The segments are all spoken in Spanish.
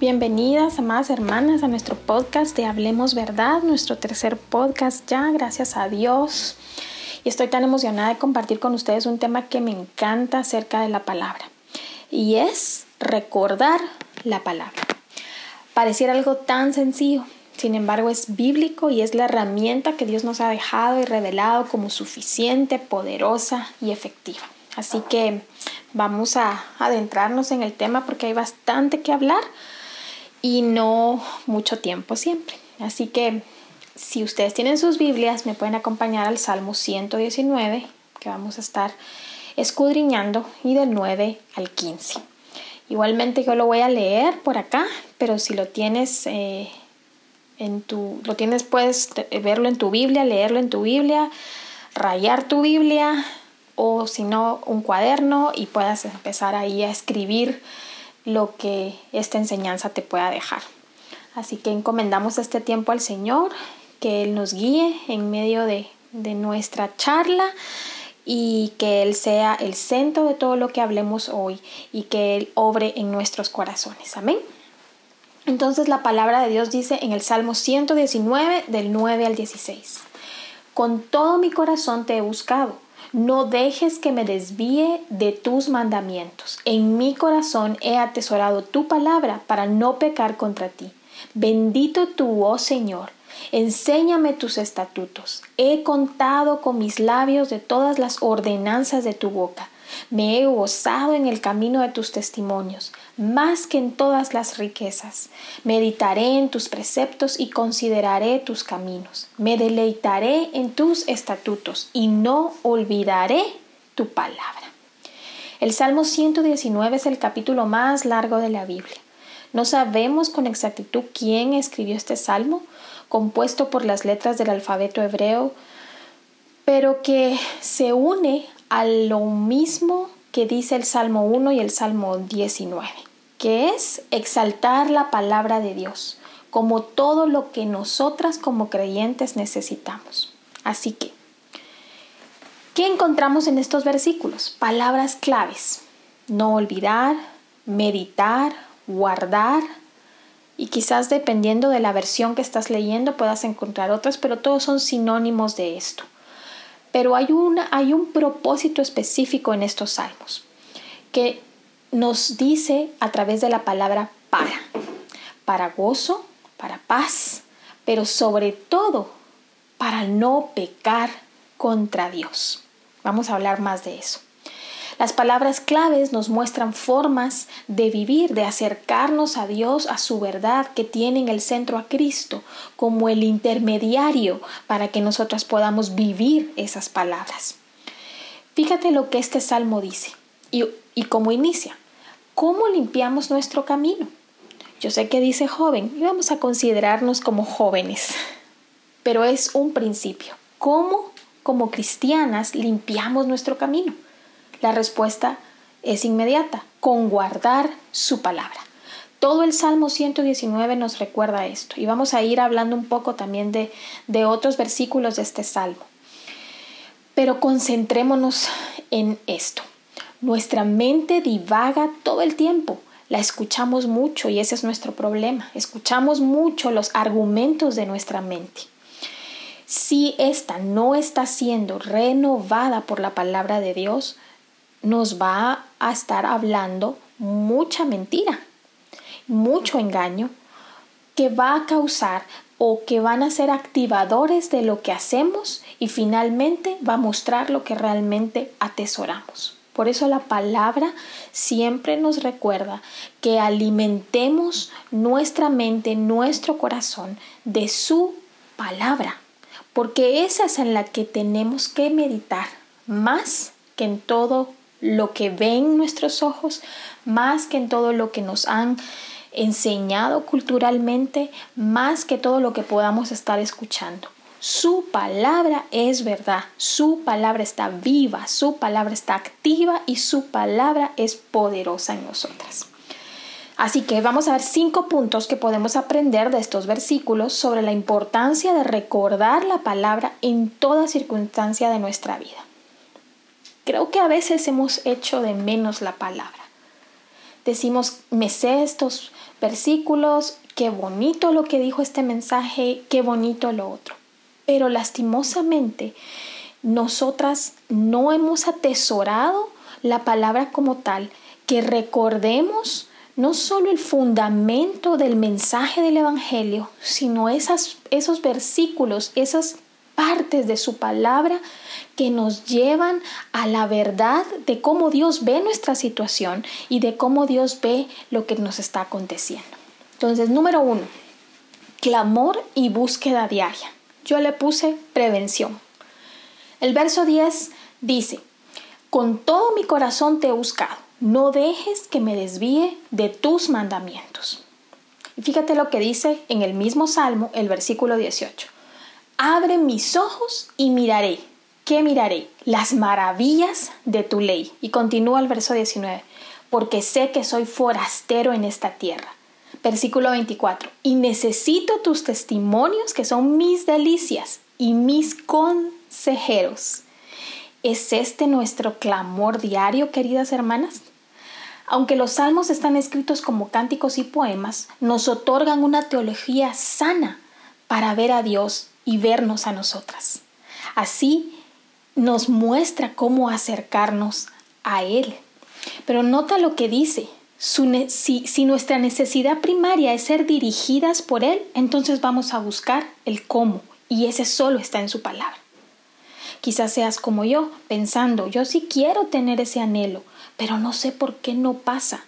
Bienvenidas, amadas hermanas, a nuestro podcast de Hablemos Verdad, nuestro tercer podcast ya, gracias a Dios. Y estoy tan emocionada de compartir con ustedes un tema que me encanta acerca de la palabra. Y es recordar la palabra. Pareciera algo tan sencillo, sin embargo es bíblico y es la herramienta que Dios nos ha dejado y revelado como suficiente, poderosa y efectiva. Así que vamos a adentrarnos en el tema porque hay bastante que hablar y no mucho tiempo siempre. Así que si ustedes tienen sus Biblias, me pueden acompañar al Salmo 119, que vamos a estar escudriñando, y del 9 al 15. Igualmente yo lo voy a leer por acá, pero si lo tienes eh, en tu, lo tienes, puedes verlo en tu Biblia, leerlo en tu Biblia, rayar tu Biblia, o si no, un cuaderno y puedas empezar ahí a escribir lo que esta enseñanza te pueda dejar. Así que encomendamos este tiempo al Señor, que Él nos guíe en medio de, de nuestra charla y que Él sea el centro de todo lo que hablemos hoy y que Él obre en nuestros corazones. Amén. Entonces la palabra de Dios dice en el Salmo 119 del 9 al 16, Con todo mi corazón te he buscado no dejes que me desvíe de tus mandamientos. En mi corazón he atesorado tu palabra para no pecar contra ti. Bendito tú, oh Señor. Enséñame tus estatutos. He contado con mis labios de todas las ordenanzas de tu boca. Me he gozado en el camino de tus testimonios, más que en todas las riquezas. Meditaré en tus preceptos y consideraré tus caminos. Me deleitaré en tus estatutos y no olvidaré tu palabra. El Salmo 119 es el capítulo más largo de la Biblia. No sabemos con exactitud quién escribió este salmo, compuesto por las letras del alfabeto hebreo, pero que se une a lo mismo que dice el Salmo 1 y el Salmo 19, que es exaltar la palabra de Dios como todo lo que nosotras como creyentes necesitamos. Así que, ¿qué encontramos en estos versículos? Palabras claves. No olvidar, meditar, guardar, y quizás dependiendo de la versión que estás leyendo puedas encontrar otras, pero todos son sinónimos de esto. Pero hay, una, hay un propósito específico en estos salmos que nos dice a través de la palabra para, para gozo, para paz, pero sobre todo para no pecar contra Dios. Vamos a hablar más de eso. Las palabras claves nos muestran formas de vivir, de acercarnos a Dios, a su verdad que tiene en el centro a Cristo, como el intermediario para que nosotros podamos vivir esas palabras. Fíjate lo que este salmo dice y, y cómo inicia. ¿Cómo limpiamos nuestro camino? Yo sé que dice joven y vamos a considerarnos como jóvenes, pero es un principio. ¿Cómo como cristianas limpiamos nuestro camino? La respuesta es inmediata, con guardar su palabra. Todo el Salmo 119 nos recuerda esto y vamos a ir hablando un poco también de, de otros versículos de este Salmo. Pero concentrémonos en esto. Nuestra mente divaga todo el tiempo, la escuchamos mucho y ese es nuestro problema. Escuchamos mucho los argumentos de nuestra mente. Si esta no está siendo renovada por la palabra de Dios, nos va a estar hablando mucha mentira, mucho engaño, que va a causar o que van a ser activadores de lo que hacemos y finalmente va a mostrar lo que realmente atesoramos. Por eso la palabra siempre nos recuerda que alimentemos nuestra mente, nuestro corazón de su palabra, porque esa es en la que tenemos que meditar más que en todo lo que ven nuestros ojos, más que en todo lo que nos han enseñado culturalmente, más que todo lo que podamos estar escuchando. Su palabra es verdad, su palabra está viva, su palabra está activa y su palabra es poderosa en nosotras. Así que vamos a ver cinco puntos que podemos aprender de estos versículos sobre la importancia de recordar la palabra en toda circunstancia de nuestra vida. Creo que a veces hemos hecho de menos la palabra. decimos, me sé estos versículos, qué bonito lo que dijo este mensaje, qué bonito lo otro. Pero lastimosamente, nosotras no hemos atesorado la palabra como tal, que recordemos no solo el fundamento del mensaje del Evangelio, sino esas, esos versículos, esas partes de su palabra que nos llevan a la verdad de cómo Dios ve nuestra situación y de cómo Dios ve lo que nos está aconteciendo. Entonces, número uno, clamor y búsqueda diaria. Yo le puse prevención. El verso 10 dice, con todo mi corazón te he buscado, no dejes que me desvíe de tus mandamientos. Y fíjate lo que dice en el mismo Salmo, el versículo 18. Abre mis ojos y miraré. ¿Qué miraré? Las maravillas de tu ley. Y continúa el verso 19. Porque sé que soy forastero en esta tierra. Versículo 24. Y necesito tus testimonios que son mis delicias y mis consejeros. ¿Es este nuestro clamor diario, queridas hermanas? Aunque los salmos están escritos como cánticos y poemas, nos otorgan una teología sana para ver a Dios y vernos a nosotras. Así nos muestra cómo acercarnos a Él. Pero nota lo que dice. si, nuestra necesidad primaria es ser dirigidas por Él, entonces vamos a buscar el cómo. Y ese solo está en su palabra. Quizás seas como yo, pensando, yo sí quiero tener ese anhelo, pero no sé por qué no pasa.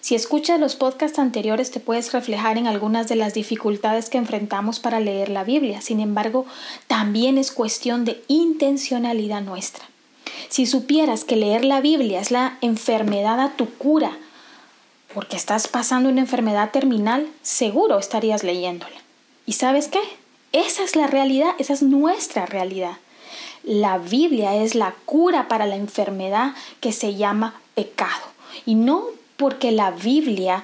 Si escuchas los podcasts anteriores te puedes reflejar en algunas de las dificultades que enfrentamos para leer la Biblia. Sin embargo, también es cuestión de intencionalidad nuestra. Si supieras que leer la Biblia es la enfermedad a tu cura, porque estás pasando una enfermedad terminal, seguro estarías leyéndola. ¿Y sabes qué? Esa es la realidad, esa es nuestra realidad. La Biblia es la cura para la enfermedad que se llama pecado. Y no porque la Biblia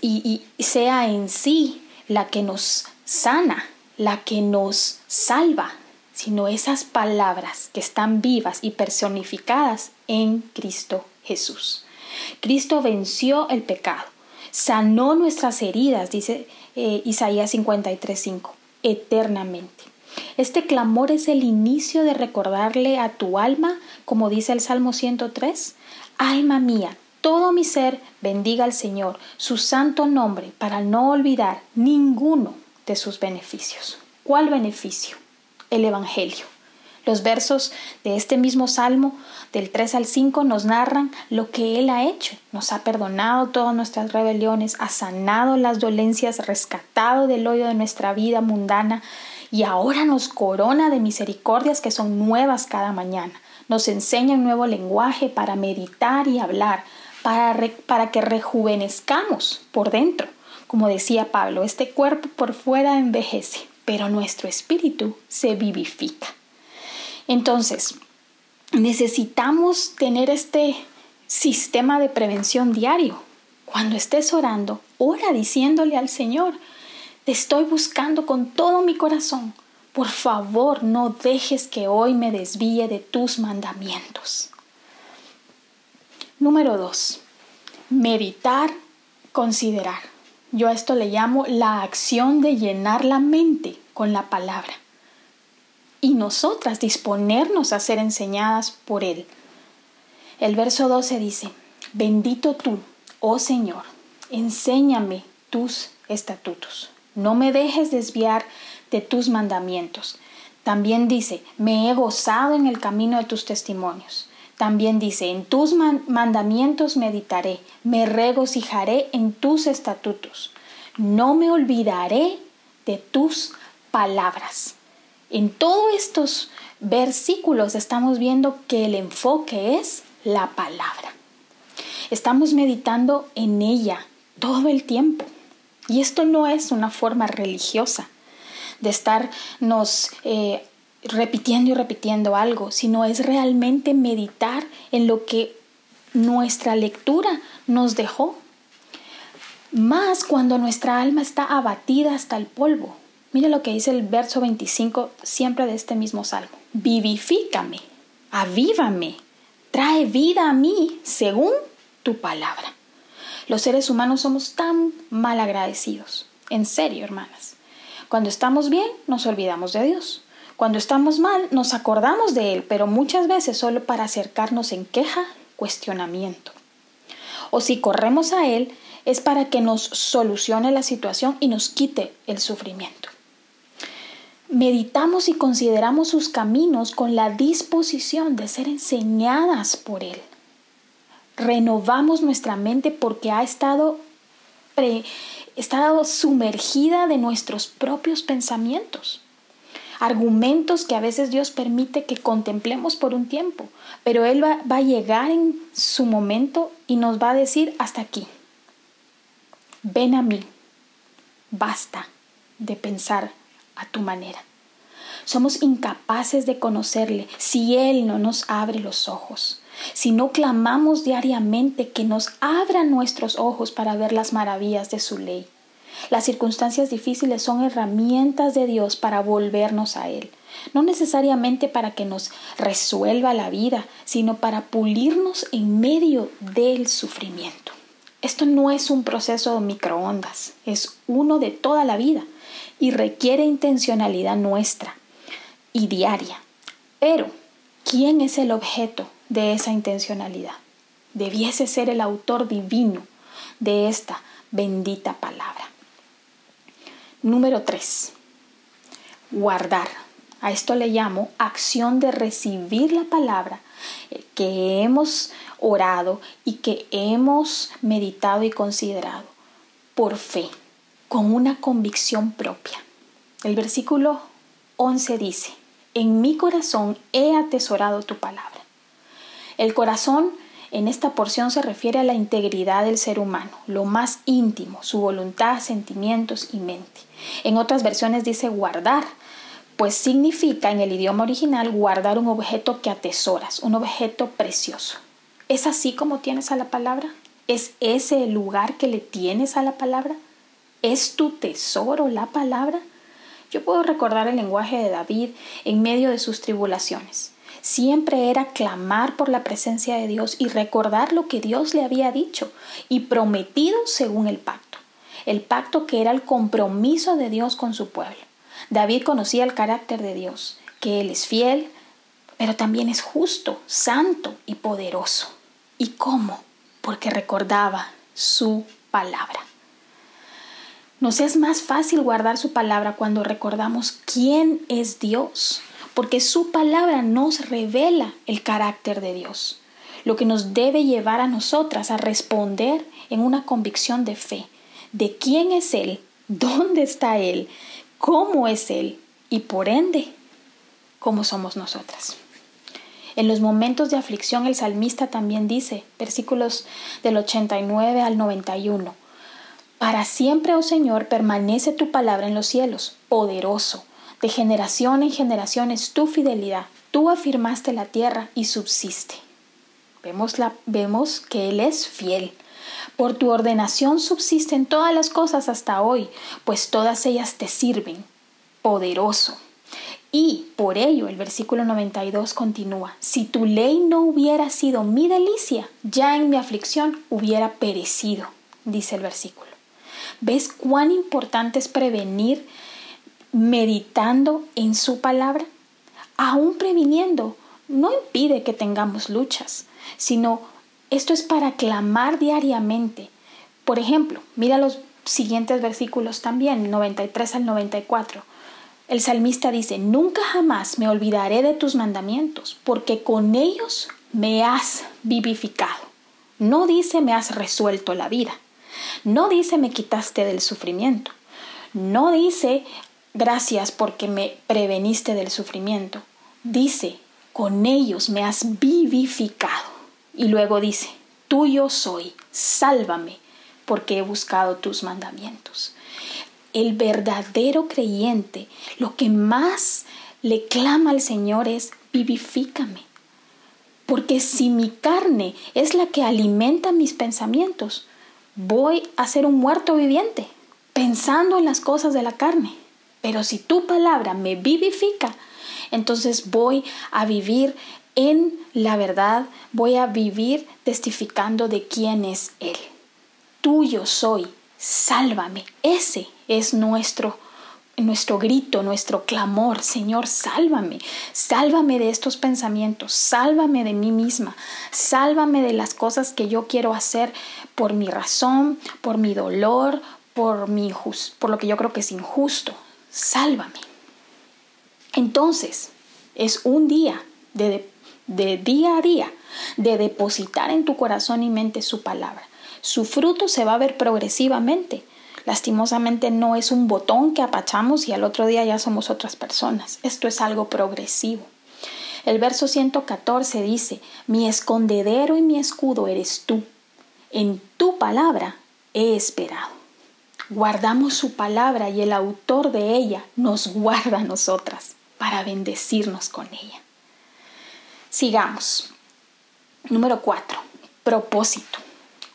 y, sea en sí la que nos sana, la que nos salva, sino esas palabras que están vivas y personificadas en Cristo Jesús. Cristo venció el pecado, sanó nuestras heridas, dice eh, Isaías 53:5, eternamente. Este clamor es el inicio de recordarle a tu alma, como dice el Salmo 103, alma mía, todo mi ser bendiga al Señor, su santo nombre, para no olvidar ninguno de sus beneficios. ¿Cuál beneficio? El Evangelio. Los versos de este mismo Salmo, del 3 al 5, nos narran lo que Él ha hecho. Nos ha perdonado todas nuestras rebeliones, ha sanado las dolencias, rescatado del hoyo de nuestra vida mundana y ahora nos corona de misericordias que son nuevas cada mañana. Nos enseña un nuevo lenguaje para meditar y hablar, para, que rejuvenezcamos por dentro. Como decía Pablo, este cuerpo por fuera envejece, pero nuestro espíritu se vivifica. Entonces, necesitamos tener este sistema de prevención diario. Cuando estés orando, ora diciéndole al Señor, te estoy buscando con todo mi corazón. Por favor, no dejes que hoy me desvíe de tus mandamientos. Número 2. Meditar, considerar. Yo a esto le llamo la acción de llenar la mente con la palabra y nosotras disponernos a ser enseñadas por Él. El verso 12 dice, bendito tú, oh Señor, enséñame tus estatutos, no me dejes desviar de tus mandamientos. También dice, me he gozado en el camino de tus testimonios. También dice, en tus mandamientos meditaré, me regocijaré en tus estatutos, no me olvidaré de tus palabras. En todos estos versículos estamos viendo que el enfoque es la palabra. Estamos meditando en ella todo el tiempo. Y esto no es una forma religiosa de estarnos eh, repitiendo y repitiendo algo, sino es realmente meditar en lo que nuestra lectura nos dejó. Más cuando nuestra alma está abatida hasta el polvo. Mira lo que dice el verso 25 siempre de este mismo salmo. Vivifícame, avívame, trae vida a mí según tu palabra. Los seres humanos somos tan mal agradecidos. En serio, hermanas. Cuando estamos bien, nos olvidamos de Dios. Cuando estamos mal, nos acordamos de Él, pero muchas veces solo para acercarnos en queja, cuestionamiento. O si corremos a Él, es para que nos solucione la situación y nos quite el sufrimiento. Meditamos y consideramos sus caminos con la disposición de ser enseñadas por Él. Renovamos nuestra mente porque ha estado, estado sumergida de nuestros propios pensamientos argumentos que a veces Dios permite que contemplemos por un tiempo, pero Él va, a llegar en su momento y nos va a decir hasta aquí. Ven a mí, basta de pensar a tu manera. Somos incapaces de conocerle si Él no nos abre los ojos, si no clamamos diariamente que nos abra nuestros ojos para ver las maravillas de su ley. Las circunstancias difíciles son herramientas de Dios para volvernos a Él, no necesariamente para que nos resuelva la vida, sino para pulirnos en medio del sufrimiento. Esto no es un proceso de microondas, es uno de toda la vida y requiere intencionalidad nuestra y diaria. Pero, ¿quién es el objeto de esa intencionalidad? Debiese ser el autor divino de esta bendita palabra. Número 3. Guardar. A esto le llamo acción de recibir la palabra eh, que hemos orado y que hemos meditado y considerado por fe, con una convicción propia. El versículo 11 dice, en mi corazón he atesorado tu palabra. El corazón en esta porción se refiere a la integridad del ser humano, lo más íntimo, su voluntad, sentimientos y mente. En otras versiones dice guardar, pues significa en el idioma original guardar un objeto que atesoras, un objeto precioso. ¿Es así como tienes a la palabra? ¿Es ese el lugar que le tienes a la palabra? ¿Es tu tesoro la palabra? Yo puedo recordar el lenguaje de David en medio de sus tribulaciones. Siempre era clamar por la presencia de Dios y recordar lo que Dios le había dicho y prometido según el pacto. El pacto que era el compromiso de Dios con su pueblo. David conocía el carácter de Dios, que Él es fiel, pero también es justo, santo y poderoso. ¿Y cómo? Porque recordaba su palabra. Nos es más fácil guardar su palabra cuando recordamos quién es Dios, porque su palabra nos revela el carácter de Dios, lo que nos debe llevar a nosotras a responder en una convicción de fe, de quién es Él, dónde está Él, cómo es Él y por ende, cómo somos nosotras. En los momentos de aflicción el salmista también dice, versículos del 89 al 91, Para siempre, oh Señor, permanece tu palabra en los cielos, poderoso de generación en generación es tu fidelidad. Tú afirmaste la tierra y subsiste. Vemos, la, vemos que Él es fiel. Por tu ordenación subsisten todas las cosas hasta hoy, pues todas ellas te sirven. Poderoso. Y por ello el versículo 92 continúa, si tu ley no hubiera sido mi delicia, ya en mi aflicción hubiera perecido, dice el versículo. ¿Ves cuán importante es prevenir meditando en su palabra, aún previniendo, no impide que tengamos luchas, sino esto es para clamar diariamente. Por ejemplo, mira los siguientes versículos también, 93 al 94. El salmista dice, Nunca jamás me olvidaré de tus mandamientos, porque con ellos me has vivificado. No dice me has resuelto la vida. No dice me quitaste del sufrimiento. No dice Gracias porque me preveniste del sufrimiento. Dice, con ellos me has vivificado. Y luego dice, tuyo soy, sálvame, porque he buscado tus mandamientos. El verdadero creyente, lo que más le clama al Señor es, vivifícame. Porque si mi carne es la que alimenta mis pensamientos, voy a ser un muerto viviente, pensando en las cosas de la carne. Pero si tu palabra me vivifica, entonces voy a vivir en la verdad, voy a vivir testificando de quién es Él. tuyo soy, sálvame. Ese es nuestro nuestro grito, nuestro clamor, Señor, sálvame, sálvame de estos pensamientos, sálvame de mí misma, sálvame de las cosas que yo quiero hacer por mi razón, por mi dolor, por, mi por lo que yo creo que es injusto, sálvame. Entonces, es un día de, de día a día de depositar en tu corazón y mente su palabra. Su fruto se va a ver progresivamente Lastimosamente no es un botón que apachamos y al otro día ya somos otras personas. Esto es algo progresivo. El verso 114 dice, mi escondedero y mi escudo eres tú. En tu palabra he esperado. Guardamos su palabra y el autor de ella nos guarda a nosotras para bendecirnos con ella. Sigamos. Número 4. Propósito.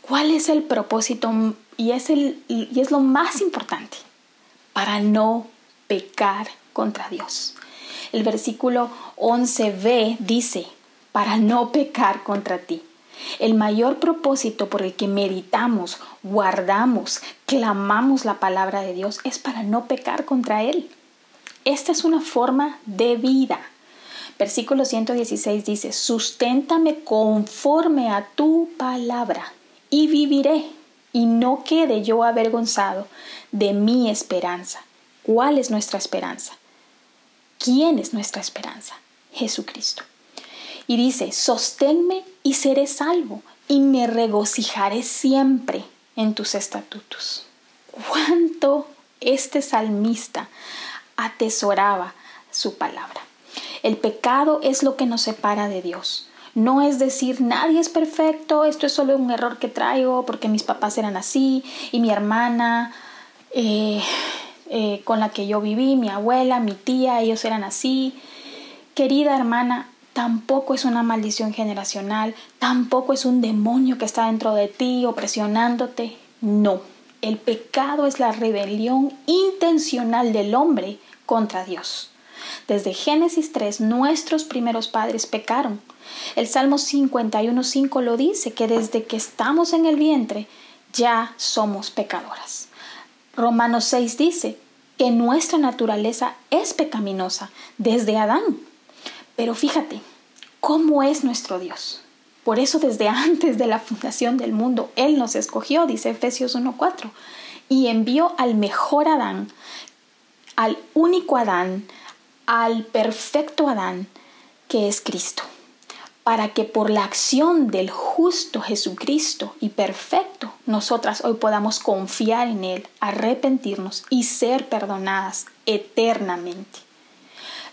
¿Cuál es el propósito y es, el, y es lo más importante para no pecar contra Dios. El versículo 11b dice, para no pecar contra ti. El mayor propósito por el que meditamos, guardamos, clamamos la palabra de Dios es para no pecar contra Él. Esta es una forma de vida. Versículo 116 dice, susténtame conforme a tu palabra y viviré y no quede yo avergonzado de mi esperanza. ¿Cuál es nuestra esperanza? ¿Quién es nuestra esperanza? Jesucristo. Y dice, sosténme y seré salvo, y me regocijaré siempre en tus estatutos. ¿Cuánto este salmista atesoraba su palabra? El pecado es lo que nos separa de Dios. No es decir, nadie es perfecto, esto es solo un error que traigo porque mis papás eran así y mi hermana eh, eh, con la que yo viví, mi abuela, mi tía, ellos eran así. Querida hermana, tampoco es una maldición generacional, tampoco es un demonio que está dentro de ti opresionándote. No, el pecado es la rebelión intencional del hombre contra Dios. Desde Génesis 3, nuestros primeros padres pecaron el Salmo 51.5 lo dice, que desde que estamos en el vientre ya somos pecadoras. Romanos 6 dice que nuestra naturaleza es pecaminosa desde Adán. Pero fíjate, ¿cómo es nuestro Dios? Por eso desde antes de la fundación del mundo, Él nos escogió, dice Efesios 1.4, y envió al mejor Adán, al único Adán, al perfecto Adán, que es Cristo para que por la acción del justo Jesucristo y perfecto, nosotras hoy podamos confiar en Él, arrepentirnos y ser perdonadas eternamente.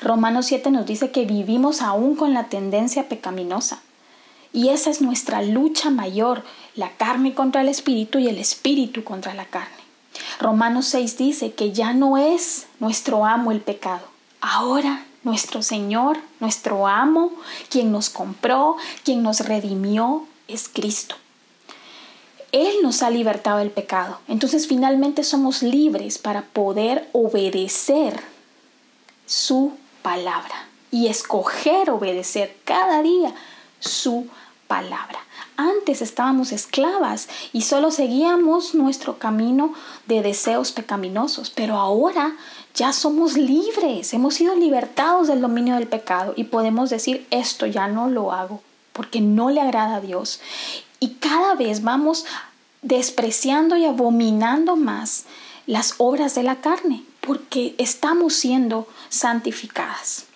Romanos 7 nos dice que vivimos aún con la tendencia pecaminosa. Y esa es nuestra lucha mayor, la carne contra el espíritu y el espíritu contra la carne. Romanos 6 dice que ya no es nuestro amo el pecado, ahora nuestro Señor, nuestro amo, quien nos compró, quien nos redimió, es Cristo. Él nos ha libertado del pecado. Entonces finalmente somos libres para poder obedecer su palabra y escoger obedecer cada día su palabra. Antes estábamos esclavas y solo seguíamos nuestro camino de deseos pecaminosos, pero ahora ya somos libres, hemos sido libertados del dominio del pecado y podemos decir esto ya no lo hago porque no le agrada a Dios. Y cada vez vamos despreciando y abominando más las obras de la carne porque estamos siendo santificadas.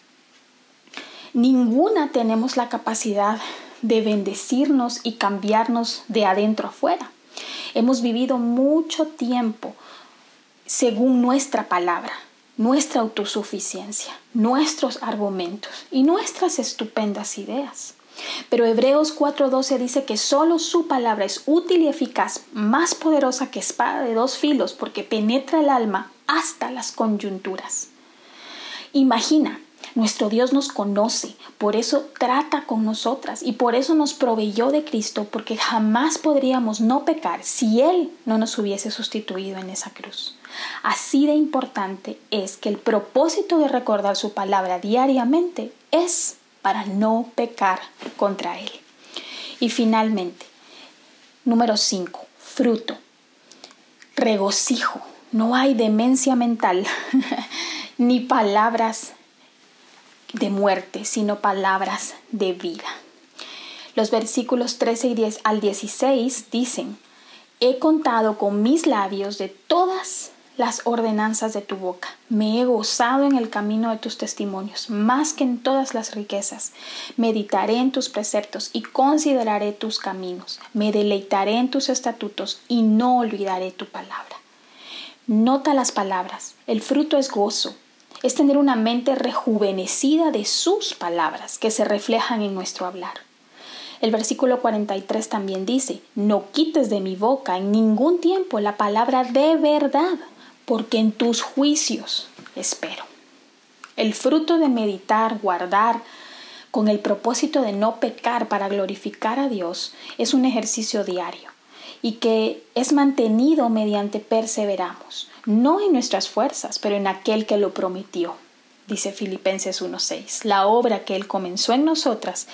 Ninguna tenemos la capacidad de bendecirnos y cambiarnos de adentro afuera. Hemos vivido mucho tiempo según nuestra palabra, nuestra autosuficiencia, nuestros argumentos y nuestras estupendas ideas. Pero Hebreos 4:12 dice que solo su palabra es útil y eficaz, más poderosa que espada de dos filos, porque penetra el alma hasta las coyunturas. Imagina, nuestro Dios nos conoce, por eso trata con nosotras y por eso nos proveyó de Cristo, porque jamás podríamos no pecar si Él no nos hubiese sustituido en esa cruz. Así de importante es que el propósito de recordar su palabra diariamente es para no pecar contra Él. Y finalmente, número 5, fruto. regocijo, no hay demencia mental, ni palabras de muerte, sino palabras de vida. Los versículos 13 y 10 al 16 dicen, He contado con mis labios de todas las ordenanzas de tu boca. Me he gozado en el camino de tus testimonios, más que en todas las riquezas. Meditaré en tus preceptos y consideraré tus caminos. Me deleitaré en tus estatutos y no olvidaré tu palabra. Nota las palabras. El fruto es gozo. Es tener una mente rejuvenecida de sus palabras que se reflejan en nuestro hablar. El versículo 43 también dice, no quites de mi boca en ningún tiempo la palabra de verdad porque en tus juicios espero. El fruto de meditar, guardar, con el propósito de no pecar para glorificar a Dios, es un ejercicio diario y que es mantenido mediante perseveramos, no en nuestras fuerzas, pero en aquel que lo prometió, dice Filipenses 1.6. La obra que Él comenzó en nosotras,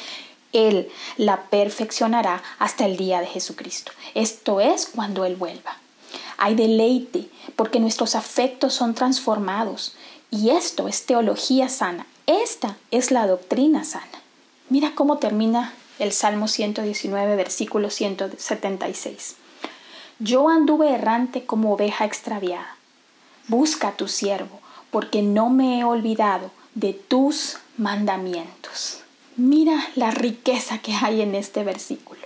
Él la perfeccionará hasta el día de Jesucristo. Esto es cuando Él vuelva. Hay deleite porque nuestros afectos son transformados y esto es teología sana. Esta es la doctrina sana. Mira cómo termina el Salmo 119, versículo 176. Yo anduve errante como oveja extraviada. Busca a tu siervo, porque no me he olvidado de tus mandamientos. Mira la riqueza que hay en este versículo.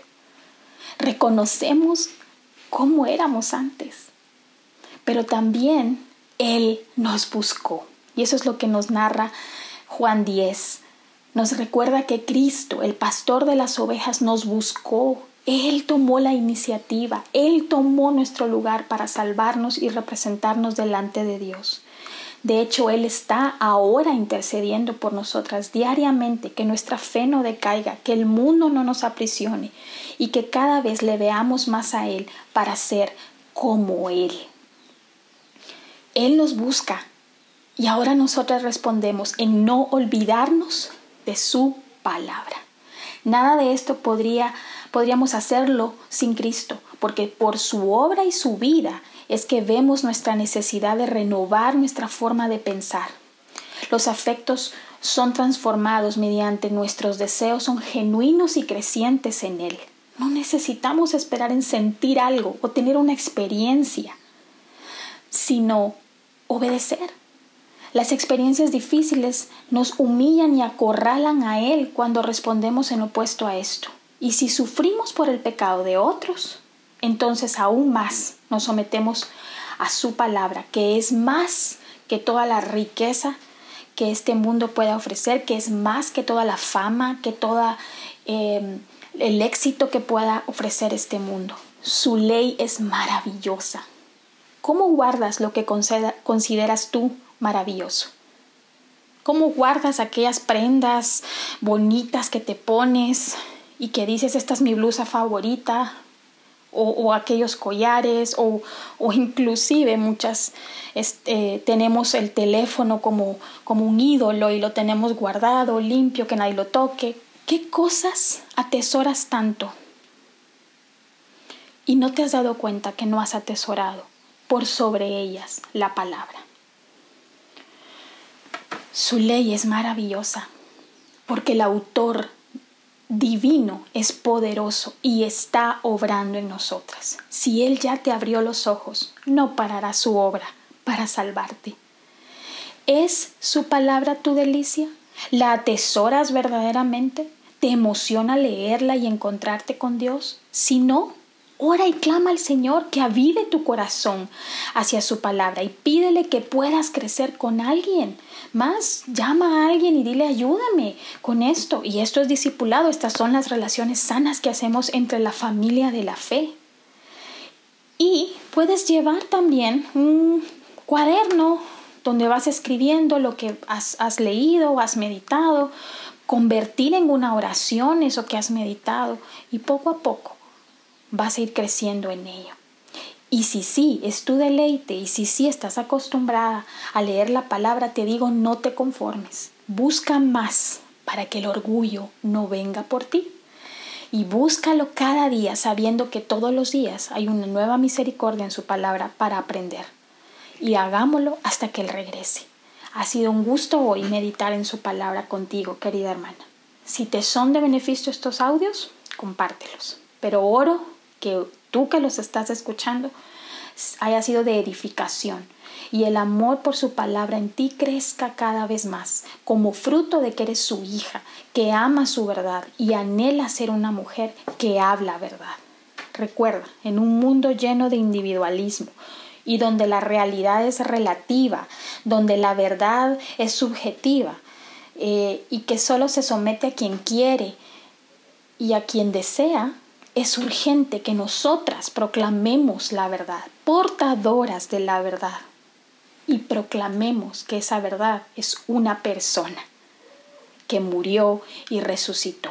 Reconocemos cómo éramos antes. Pero también Él nos buscó. Y eso es lo que nos narra Juan 10. Nos recuerda que Cristo, el pastor de las ovejas, nos buscó. Él tomó la iniciativa, Él tomó nuestro lugar para salvarnos y representarnos delante de Dios. De hecho, Él está ahora intercediendo por nosotras diariamente, que nuestra fe no decaiga, que el mundo no nos aprisione y que cada vez le veamos más a Él para ser como Él. Él nos busca y ahora nosotras respondemos en no olvidarnos de su palabra. Nada de esto podría, podríamos hacerlo sin Cristo, porque por su obra y su vida es que vemos nuestra necesidad de renovar nuestra forma de pensar. Los afectos son transformados mediante nuestros deseos, son genuinos y crecientes en Él. No necesitamos esperar en sentir algo o tener una experiencia, sino obedecer. Las experiencias difíciles nos humillan y acorralan a Él cuando respondemos en opuesto a esto. Y si sufrimos por el pecado de otros, entonces aún más nos sometemos a su palabra, que es más que toda la riqueza que este mundo pueda ofrecer, que es más que toda la fama, que todo eh, el éxito que pueda ofrecer este mundo. Su ley es maravillosa. ¿Cómo guardas lo que consideras tú maravilloso? ¿Cómo guardas aquellas prendas bonitas que te pones y que dices, esta es mi blusa favorita, o, aquellos collares o, inclusive muchas este, tenemos el teléfono como, como un ídolo y lo tenemos guardado, limpio, que nadie lo toque. ¿Qué cosas atesoras tanto? Y no te has dado cuenta que no has atesorado por sobre ellas la palabra. Su ley es maravillosa porque el autor divino es poderoso y está obrando en nosotras. Si Él ya te abrió los ojos, no parará su obra para salvarte. ¿Es su palabra tu delicia? ¿La atesoras verdaderamente? ¿Te emociona leerla y encontrarte con Dios? Si no, Ora y clama al Señor que avive tu corazón hacia su palabra y pídele que puedas crecer con alguien. Más, llama a alguien y dile ayúdame con esto. Y esto es discipulado. Estas son las relaciones sanas que hacemos entre la familia de la fe. Y puedes llevar también un cuaderno donde vas escribiendo lo que has, has leído, has meditado, convertir en una oración eso que has meditado y poco a poco vas a ir creciendo en ello. Y si sí es tu deleite y si sí estás acostumbrada a leer la palabra, te digo, no te conformes. Busca más para que el orgullo no venga por ti. y búscalo cada día sabiendo que todos los días hay una nueva misericordia en su palabra para aprender. Y hagámoslo hasta que Él regrese. Ha sido un gusto hoy meditar en su palabra contigo, querida hermana. Si te son de beneficio estos audios, compártelos. Pero oro que tú que los estás escuchando haya sido de edificación y el amor por su palabra en ti crezca cada vez más, como fruto de que eres su hija, que ama su verdad y anhela ser una mujer que habla verdad. Recuerda, en un mundo lleno de individualismo y donde la realidad es relativa, donde la verdad es subjetiva eh, y que solo se somete a quien quiere y a quien desea, es urgente que nosotras proclamemos la verdad, portadoras de la verdad y proclamemos que esa verdad es una persona que murió y resucitó,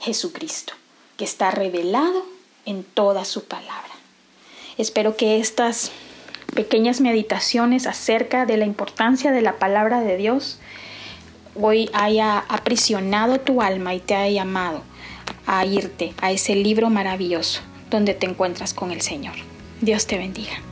Jesucristo, que está revelado en toda su palabra. Espero que estas pequeñas meditaciones acerca de la importancia de la palabra de Dios hoy haya aprisionado tu alma y te haya llamado a irte a ese libro maravilloso donde te encuentras con el Señor. Dios te bendiga.